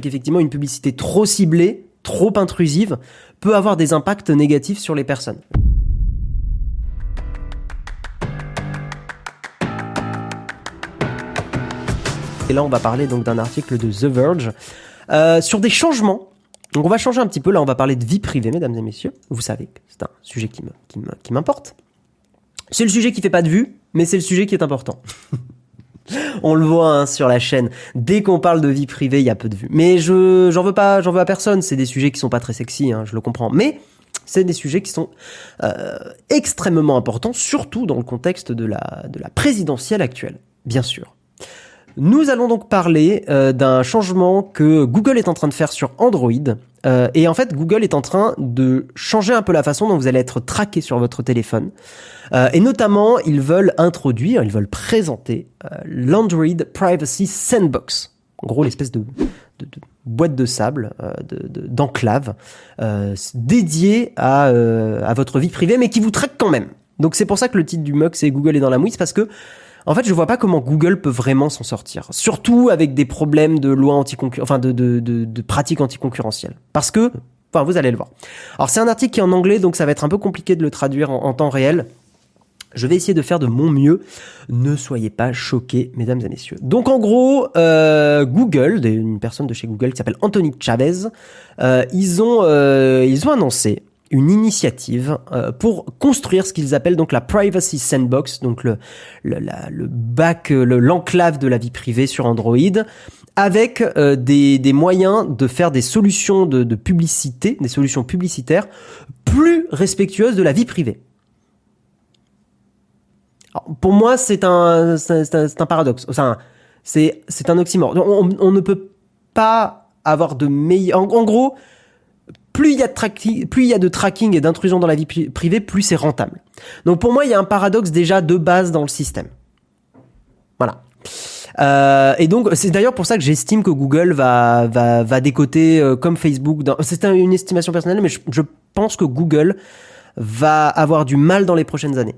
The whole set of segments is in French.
qu'effectivement une publicité trop ciblée, trop intrusive, peut avoir des impacts négatifs sur les personnes. Et là, on va parler donc d'un article de The Verge euh, sur des changements. Donc, on va changer un petit peu. Là, on va parler de vie privée, mesdames et messieurs. Vous savez que c'est un sujet qui me, qui m'importe. C'est le sujet qui fait pas de vue, mais c'est le sujet qui est important. on le voit hein, sur la chaîne. Dès qu'on parle de vie privée, il y a peu de vues. Mais je, j'en veux pas, j'en veux à personne. C'est des sujets qui sont pas très sexy, hein, je le comprends. Mais c'est des sujets qui sont euh, extrêmement importants, surtout dans le contexte de la, de la présidentielle actuelle, bien sûr. Nous allons donc parler euh, d'un changement que Google est en train de faire sur Android. Euh, et en fait, Google est en train de changer un peu la façon dont vous allez être traqué sur votre téléphone. Euh, et notamment, ils veulent introduire, ils veulent présenter l'Android Privacy Sandbox. En gros, l'espèce de, boîte de sable, d'enclave, dédiée à, à votre vie privée, mais qui vous traque quand même. Donc c'est pour ça que le titre du mug c'est Google est dans la mouise, parce que en fait, je vois pas comment Google peut vraiment s'en sortir. Surtout avec des problèmes de loi anti enfin de, pratiques anticoncurrentielles. Parce que, enfin, vous allez le voir. Alors, c'est un article qui est en anglais, donc ça va être un peu compliqué de le traduire en, en temps réel. Je vais essayer de faire de mon mieux. Ne soyez pas choqués, mesdames et messieurs. Donc en gros, euh, Google, une personne de chez Google qui s'appelle Anthony Chavez, euh, ils ont euh, ils ont annoncé une initiative euh, pour construire ce qu'ils appellent donc la privacy sandbox, donc le le, le bac, l'enclave de la vie privée sur Android, avec euh, des, des moyens de faire des solutions de, de publicité, des solutions publicitaires plus respectueuses de la vie privée. Pour moi, c'est un, c'est un, un, paradoxe. Enfin, c'est, c'est un oxymore. On, on, ne peut pas avoir de meilleur. En gros, plus il y a de tracking, et d'intrusion dans la vie privée, plus c'est rentable. Donc pour moi, il y a un paradoxe déjà de base dans le système. Voilà. Euh, et donc c'est d'ailleurs pour ça que j'estime que Google va va va décoter euh, comme Facebook. C'est une estimation personnelle, mais je, pense que Google va avoir du mal dans les prochaines années.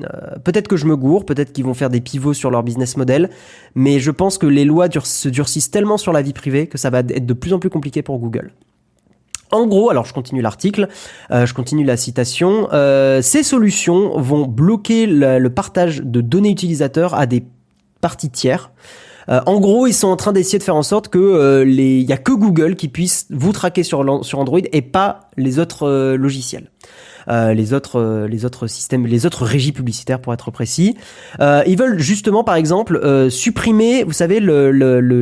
Euh, peut-être que je me gourre, peut-être qu'ils vont faire des pivots sur leur business model, mais je pense que les lois se durcissent tellement sur la vie privée que ça va être de plus en plus compliqué pour Google. En gros, alors je continue l'article, euh, je continue la citation. Euh, ces solutions vont bloquer le, partage de données utilisateurs à des parties tiers. Euh, en gros, ils sont en train d'essayer de faire en sorte que euh, les, il y a que Google qui puisse vous traquer sur Android et pas les autres euh, logiciels. les autres les autres systèmes les autres régies publicitaires pour être précis ils veulent justement par exemple supprimer vous savez le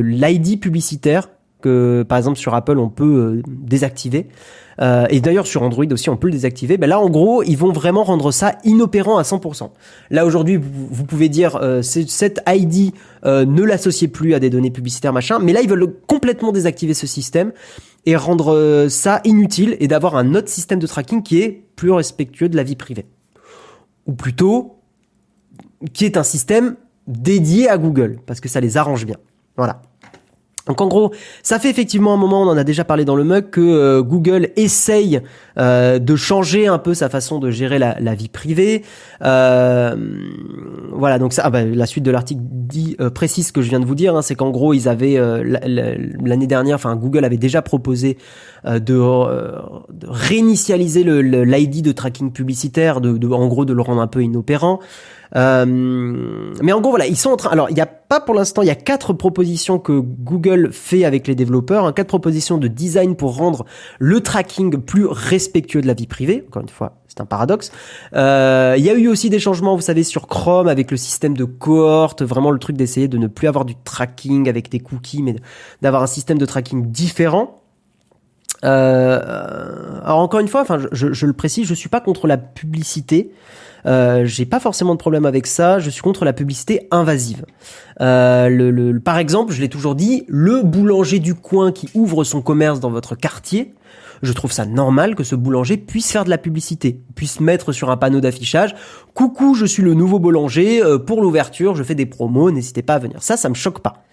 l'ID publicitaire que par exemple sur Apple on peut euh, désactiver. Euh, et d'ailleurs sur Android aussi on peut le désactiver. Ben là en gros ils vont vraiment rendre ça inopérant à 100% là aujourd'hui vous, pouvez dire euh, cette ID euh, ne l'associez plus à des données publicitaires machin. Mais là ils veulent complètement désactiver ce système et rendre ça inutile et d'avoir un autre système de tracking qui est plus respectueux de la vie privée. Ou plutôt qui est un système dédié à Google parce que ça les arrange bien. Voilà donc en gros, ça fait effectivement un moment, on en a déjà parlé dans le mug, que euh, Google essaye euh, de changer un peu sa façon de gérer la, vie privée. Euh, voilà, donc ça, ah bah, la suite de l'article dit précise ce que je viens de vous dire, hein, c'est qu'en gros ils avaient l'année dernière, enfin Google avait déjà proposé de, réinitialiser l'ID de tracking publicitaire, de, en gros de le rendre un peu inopérant. Euh, mais en gros, voilà, ils sont en train. Alors, il n'y a pas pour l'instant, il y a quatre propositions que Google fait avec les développeurs, hein, quatre propositions de design pour rendre le tracking plus respectueux de la vie privée. Encore une fois, c'est un paradoxe. Euh, il y a eu aussi des changements, vous savez, sur Chrome avec le système de cohorte, vraiment le truc d'essayer de ne plus avoir du tracking avec des cookies, mais d'avoir un système de tracking différent. Euh, alors encore une fois, enfin, je, le précise, je suis pas contre la publicité. Euh, j'ai pas forcément de problème avec ça. Je suis contre la publicité invasive. Euh, par exemple, je l'ai toujours dit, le boulanger du coin qui ouvre son commerce dans votre quartier, je trouve ça normal que ce boulanger puisse faire de la publicité, puisse mettre sur un panneau d'affichage "Coucou, je suis le nouveau boulanger euh, pour l'ouverture, je fais des promos, n'hésitez pas à venir." Ça ça me choque pas.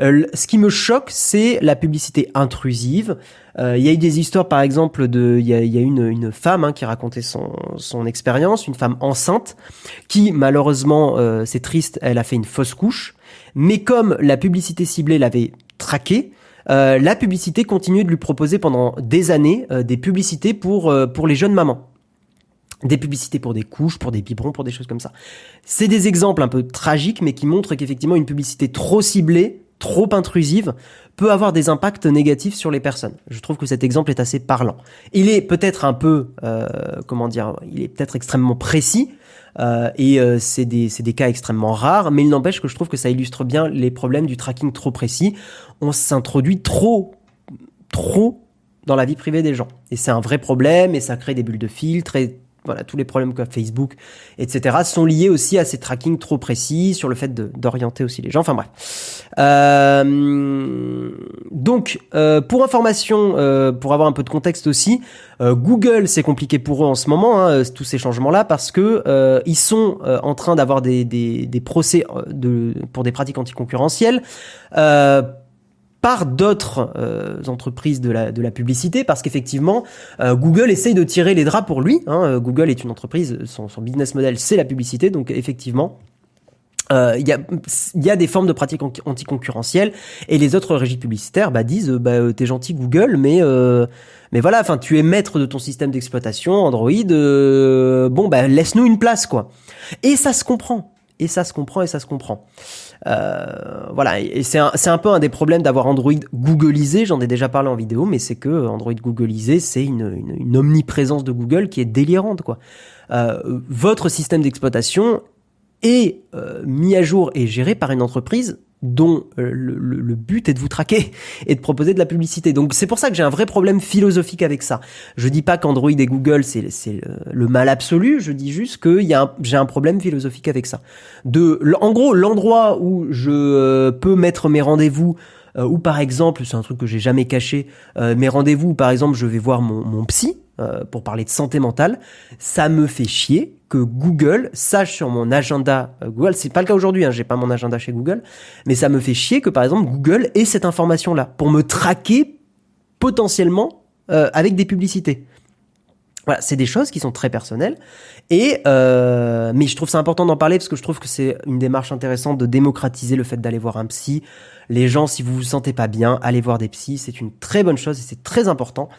Euh, ce qui me choque, c'est la publicité intrusive. Euh, il y a eu des histoires, par exemple, de, il y a, y a une, une femme hein, qui racontait son, son expérience, une femme enceinte, qui malheureusement, euh, c'est triste, elle a fait une fausse couche. Mais comme la publicité ciblée l'avait traquée, euh, la publicité continue de lui proposer pendant des années euh, des publicités pour, euh, pour les jeunes mamans. Des publicités pour des couches, pour des biberons, pour des choses comme ça. C'est des exemples un peu tragiques, mais qui montrent qu'effectivement une publicité trop ciblée, trop intrusive, peut avoir des impacts négatifs sur les personnes. Je trouve que cet exemple est assez parlant. Il est peut-être un peu, comment dire, il est peut-être extrêmement précis, euh, et euh, c'est des, des cas extrêmement rares, mais il n'empêche que je trouve que ça illustre bien les problèmes du tracking trop précis. On s'introduit trop, trop dans la vie privée des gens. Et c'est un vrai problème, et ça crée des bulles de filtre, voilà, tous les problèmes que Facebook, etc., sont liés aussi à ces tracking trop précis, sur le fait d'orienter aussi les gens. Enfin bref. Euh, donc, euh, pour information, euh, pour avoir un peu de contexte aussi, Google, c'est compliqué pour eux en ce moment, hein, tous ces changements-là, parce que ils sont en train d'avoir des, des, procès de, pour des pratiques anticoncurrentielles. Par d'autres euh, entreprises de la, de la publicité parce qu'effectivement euh, Google essaye de tirer les draps pour lui. Hein. Google est une entreprise, son, son business model c'est la publicité, donc effectivement euh, il y, a, y a des formes de pratiques anticoncurrentielles et les autres régies publicitaires bah, disent bah, t'es gentil Google mais mais voilà enfin tu es maître de ton système d'exploitation Android bon bah laisse-nous une place quoi et ça se comprend et ça se comprend et ça se comprend. Euh, voilà, et c'est un, un, peu un des problèmes d'avoir Android Googleisé, j'en ai déjà parlé en vidéo, mais c'est que Android Googleisé, c'est une, une, une, omniprésence de Google qui est délirante. quoi. Euh, votre système d'exploitation est euh, mis à jour et géré par une entreprise dont euh, le, but est de vous traquer et de proposer de la publicité. Donc c'est pour ça que j'ai un vrai problème philosophique avec ça. Je dis pas qu'Android et Google c'est le mal absolu, je dis juste que j'ai un problème philosophique avec ça. De en gros l'endroit où je euh, peux mettre mes rendez-vous euh, ou par exemple, c'est un truc que j'ai jamais caché, mes rendez-vous, par exemple, je vais voir mon, mon psy pour parler de santé mentale, ça me fait chier que Google sache sur mon agenda euh, Google, c'est pas le cas aujourd'hui, hein, j'ai pas mon agenda chez Google, mais ça me fait chier que par exemple Google ait cette information là pour me traquer potentiellement euh, avec des publicités. Voilà, c'est des choses qui sont très personnelles. Et euh, mais je trouve ça important d'en parler parce que je trouve que c'est une démarche intéressante de démocratiser le fait d'aller voir un psy. Les gens, si vous vous sentez pas bien, allez voir des psys. C'est une très bonne chose et c'est très important.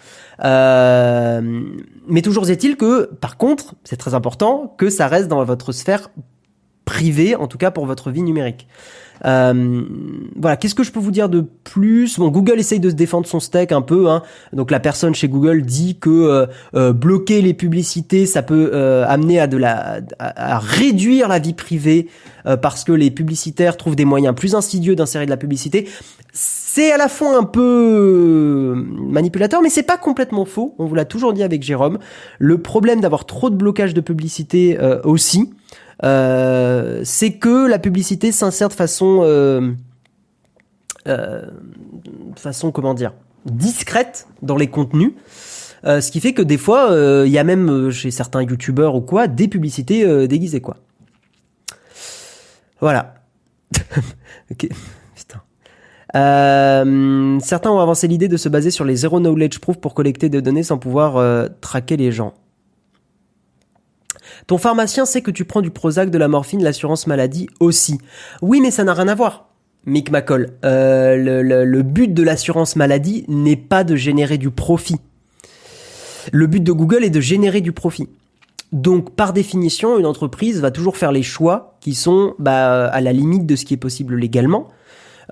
Euh, mais toujours est-il que, par contre, c'est très important que ça reste dans votre sphère privée, en tout cas pour votre vie numérique. Euh, voilà, qu'est-ce que je peux vous dire de plus? Bon, Google essaye de se défendre son steak un peu. Hein. Donc la personne chez Google dit que euh, euh bloquer les publicités, ça peut amener à de la à, réduire la vie privée parce que les publicitaires trouvent des moyens plus insidieux d'insérer de la publicité. C'est à la fois un peu manipulateur, mais c'est pas complètement faux. On vous l'a toujours dit avec Jérôme. Le problème d'avoir trop de blocage de publicité aussi, euh, c'est que la publicité s'insère de façon, euh, euh, façon comment dire, discrète dans les contenus. ce qui fait que des fois, il y a même chez certains youtubeurs ou quoi, des publicités déguisées quoi. Voilà. ok. Putain. certains ont avancé l'idée de se baser sur les zero knowledge proof pour collecter des données sans pouvoir traquer les gens. Ton pharmacien sait que tu prends du Prozac, de la morphine, l'assurance maladie aussi. Oui, mais ça n'a rien à voir. Mick McCall, euh, le, but de l'assurance maladie n'est pas de générer du profit. Le but de Google est de générer du profit. Donc, par définition, une entreprise va toujours faire les choix qui sont bah, à la limite de ce qui est possible légalement.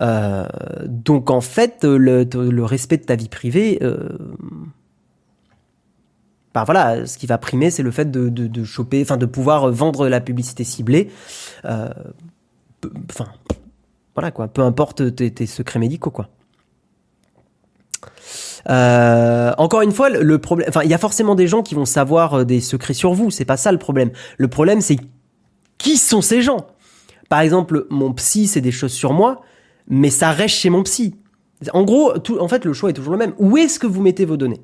Euh, donc, en fait, le, respect de ta vie privée, euh, voilà, ce qui va primer, c'est le fait de, de, choper, enfin de pouvoir vendre la publicité ciblée. Euh, enfin, voilà quoi, peu importe tes, secrets médicaux quoi. Euh, encore une fois, le problème, enfin, il y a forcément des gens qui vont savoir des secrets sur vous. C'est pas ça le problème. Le problème, c'est qui sont ces gens? Par exemple, mon psy, c'est des choses sur moi, mais ça reste chez mon psy. En gros, tout, en fait, le choix est toujours le même. Où est-ce que vous mettez vos données?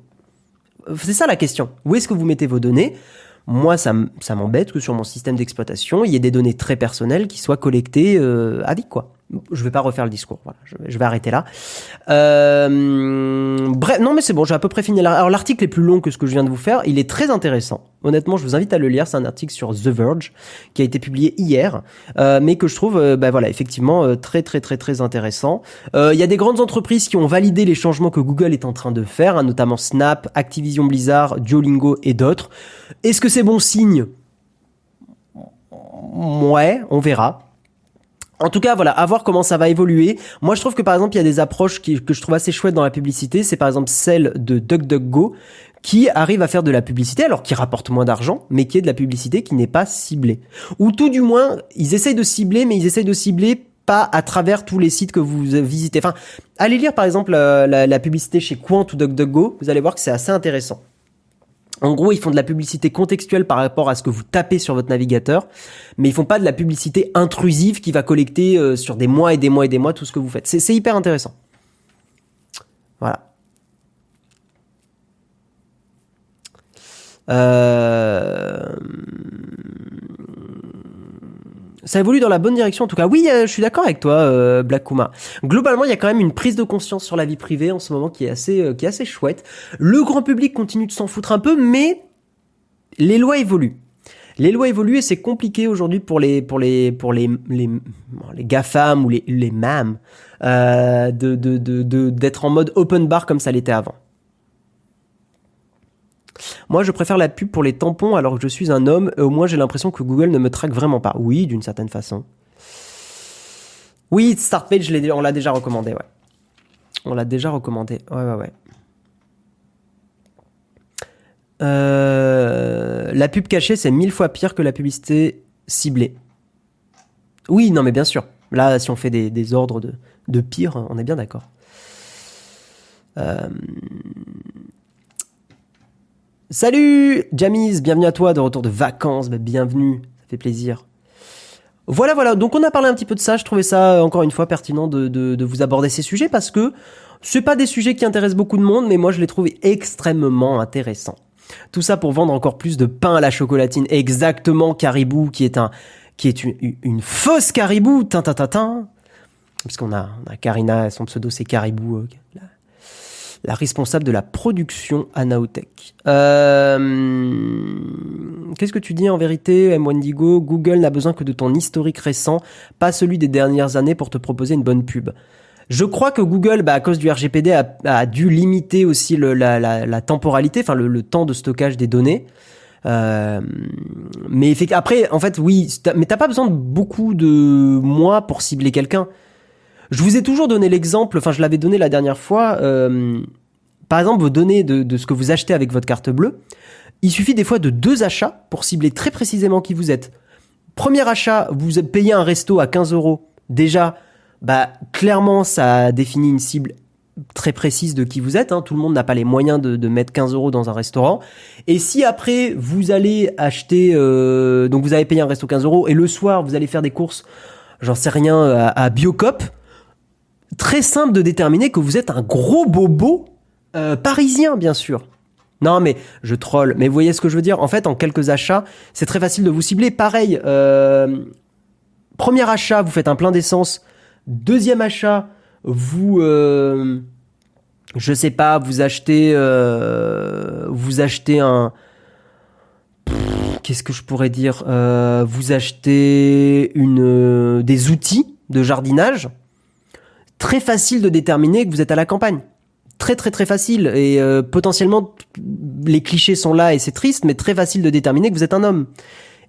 C'est ça la question. Où est-ce que vous mettez vos données? Moi, ça, m'embête que sur mon système d'exploitation, il y ait des données très personnelles qui soient collectées euh, à vie, quoi. Je vais pas refaire le discours. Je, vais- arrêter là. Euh, bref, non mais c'est bon, j'ai à peu près fini. Alors l'article est plus long que ce que je viens de vous faire. Il est très intéressant. Honnêtement, je vous invite à le lire. C'est un article sur The Verge qui a été publié hier, euh, mais que je trouve, euh, bah voilà, effectivement euh, très très très très intéressant. Il y a des grandes entreprises qui ont validé les changements que Google est en train de faire, hein, notamment Snap, Activision Blizzard, Duolingo et d'autres. Est-ce que c'est bon signe? Ouais, on verra. En tout cas, voilà, à voir comment ça va évoluer. Moi, je trouve que par exemple, il y a des approches que je trouve assez chouettes dans la publicité. C'est par exemple celle de DuckDuckGo qui arrive à faire de la publicité, alors qui rapporte moins d'argent, mais qui est de la publicité qui n'est pas ciblée. Ou tout du moins, ils essayent de cibler, mais ils essayent de cibler pas à travers tous les sites que vous visitez. Enfin, allez lire par exemple la, la- la publicité chez Quant ou DuckDuckGo. Vous allez voir que c'est assez intéressant. En gros, ils font de la publicité contextuelle par rapport à ce que vous tapez sur votre navigateur, mais ils font pas de la publicité intrusive qui va collecter euh, sur des mois et des mois et des mois tout ce que vous faites. C'est hyper intéressant. Voilà. Euh... Ça évolue dans la bonne direction en tout cas. Oui, euh, je suis d'accord avec toi, euh, Black Kuma. Globalement, il y a quand même une prise de conscience sur la vie privée en ce moment qui est assez, euh, qui est assez chouette. Le grand public continue de s'en foutre un peu, mais les lois évoluent. Les lois évoluent et c'est compliqué aujourd'hui pour les pour les pour les les, les GAFAM ou les les MAM euh, de de de- d'être en mode open bar comme ça l'était avant. Moi, je préfère la pub pour les tampons alors que je suis un homme. Au moins, j'ai l'impression que Google ne me traque vraiment pas. Oui, d'une certaine façon. Oui, Startpage, on l'a déjà recommandé, ouais. On l'a déjà recommandé. Ouais, ouais, ouais. Euh, la pub cachée, c'est mille fois pire que la publicité ciblée. Oui, non, mais bien sûr. Là, si on fait des, des ordres de, de pire, on est bien d'accord. Euh, Salut Jamise, bienvenue à toi de retour de vacances, bah, bienvenue, ça fait plaisir. Voilà, voilà, donc on a parlé un petit peu de ça, je trouvais ça euh, encore une fois pertinent de, vous aborder ces sujets parce que c'est pas des sujets qui intéressent beaucoup de monde, mais moi je les trouve extrêmement intéressants. Tout ça pour vendre encore plus de pain à la chocolatine, exactement Caribou, qui est un, qui est une, fausse Caribou, tin, tin, tin, tin. Puisqu'on a, son pseudo c'est Caribou, euh, la responsable de la production à Naotech. Euh, Qu'est-ce que tu dis en vérité, M. Wendigo? Google n'a besoin que de ton historique récent, pas celui des dernières années pour te proposer une bonne pub. Je crois que Google, bah, à cause du RGPD, a, dû limiter aussi la, temporalité, enfin le, temps de stockage des données. Euh, mais après, en fait, oui, mais t'as pas besoin de beaucoup de mois pour cibler quelqu'un. Je vous ai toujours donné l'exemple, enfin je l'avais donné la dernière fois. euh, par exemple, vos données de, ce que vous achetez avec votre carte bleue, il suffit des fois de deux achats pour cibler très précisément qui vous êtes. Premier achat, vous payez un resto à 15 euros. Déjà, bah clairement, ça définit une cible très précise de qui vous êtes. hein. Tout le monde n'a pas les moyens de, mettre 15 euros dans un restaurant. Et si après vous allez acheter, euh, donc vous avez payé un resto 15 euros et le soir vous allez faire des courses, j'en sais rien, à Biocop, très simple de déterminer que vous êtes un gros bobo euh, parisien, bien sûr. Non, mais je troll. Mais vous voyez ce que je veux dire? En fait, en quelques achats, c'est très facile de vous cibler. Pareil, euh, premier achat, vous faites un plein d'essence. Deuxième achat, vous, euh, je sais pas, vous achetez, euh, vous achetez un. Qu'est-ce que je pourrais dire Euh, Vous achetez une, des outils de jardinage. Très facile de déterminer que vous êtes à la campagne très très très facile et euh, potentiellement les clichés sont là et c'est triste mais très facile de déterminer que vous êtes un homme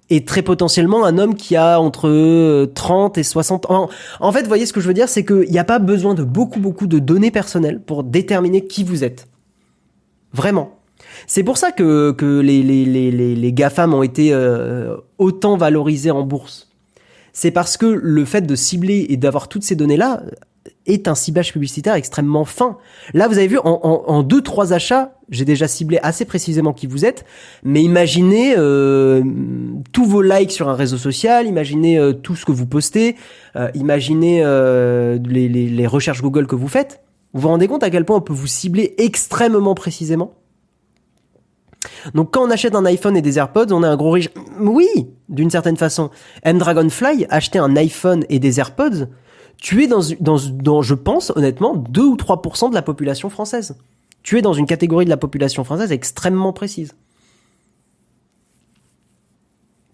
et très potentiellement un homme qui a entre euh, 30 et 60 ans. En fait, voyez ce que je veux dire, c'est qu'il n'y a pas besoin de beaucoup beaucoup de données personnelles pour déterminer qui vous êtes. Vraiment. C'est pour ça que, que les, les, les, les, les GAFAM ont été euh, autant valorisés en bourse. C'est parce que le fait de cibler et d'avoir toutes ces données-là est un ciblage publicitaire extrêmement fin. Là, vous avez vu, en, en, en deux, trois achats, j'ai déjà ciblé assez précisément qui vous êtes, mais imaginez euh, tous vos likes sur un réseau social, imaginez euh, tout ce que vous postez, euh, imaginez euh, les, les, les recherches Google que vous faites. Vous vous rendez compte à quel point on peut vous cibler extrêmement précisément? Donc quand on achète un iPhone et des AirPods, on est un gros riche. Oui, d'une certaine façon. M Dragonfly, acheter un iPhone et des AirPods, tu es dans, je pense honnêtement, 2 ou 3% de la population française. Tu es dans une catégorie de la population française extrêmement précise.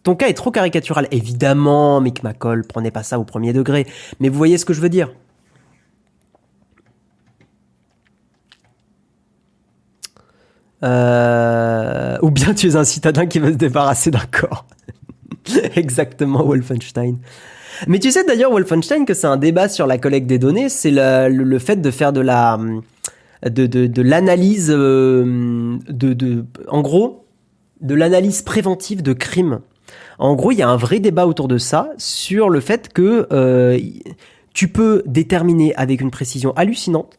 Ton cas est trop caricatural. Évidemment, Mick McCall, prenez pas ça au premier degré. Mais vous voyez ce que je veux dire. Euh, ou bien tu es un citadin qui veut se débarrasser d'un corps. Exactement, Wolfenstein. Mais tu sais d'ailleurs, Wolfenstein, que c'est un débat sur la collecte des données, c'est le, fait de faire de la de, de, l'analyse euh, de, de en gros de l'analyse préventive de crimes. En gros, il y a un vrai débat autour de ça sur le fait que euh, tu peux déterminer avec une précision hallucinante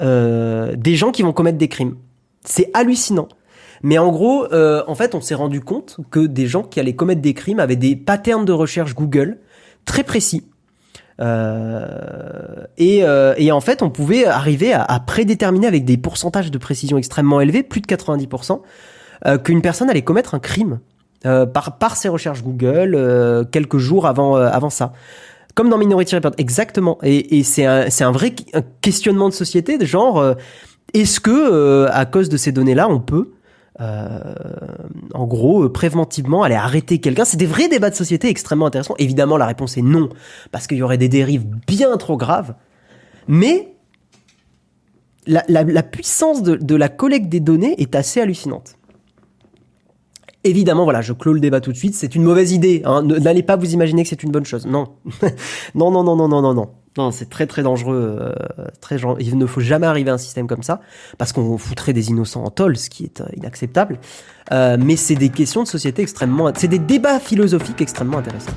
euh, des gens qui vont commettre des crimes. C'est hallucinant. Mais en gros, en fait, on s'est rendu compte que des gens qui allaient commettre des crimes avaient des patterns de recherche Google très précis. Euh, et, euh, et, en fait, on pouvait arriver à, prédéterminer avec des pourcentages de précision extrêmement élevés, plus de 90%, euh, qu'une personne allait commettre un crime euh, par, par ses recherches Google euh, quelques jours avant, avant ça. Comme dans Minority Report, exactement. Et, et c'est un, un vrai questionnement de société, de genre, est-ce que à cause de ces données-là, on peut euh, en gros, euh, préventivement, aller arrêter quelqu'un. C'est des vrais débats de société extrêmement intéressants. Évidemment, la réponse est non, parce qu'il y aurait des dérives bien trop graves. Mais la, puissance de, la collecte des données est assez hallucinante. Évidemment, voilà, je clôt le débat tout de suite. C'est une mauvaise idée. Hein. N'allez pas vous imaginer que c'est une bonne chose. Non, non, non, non, non, non, non, non. Non, c'est très très dangereux. Euh, très, il ne faut jamais arriver à un système comme ça, parce qu'on foutrait des innocents en tôle, ce qui est euh, inacceptable. Euh, mais c'est des questions de société extrêmement... C'est des débats philosophiques extrêmement intéressants.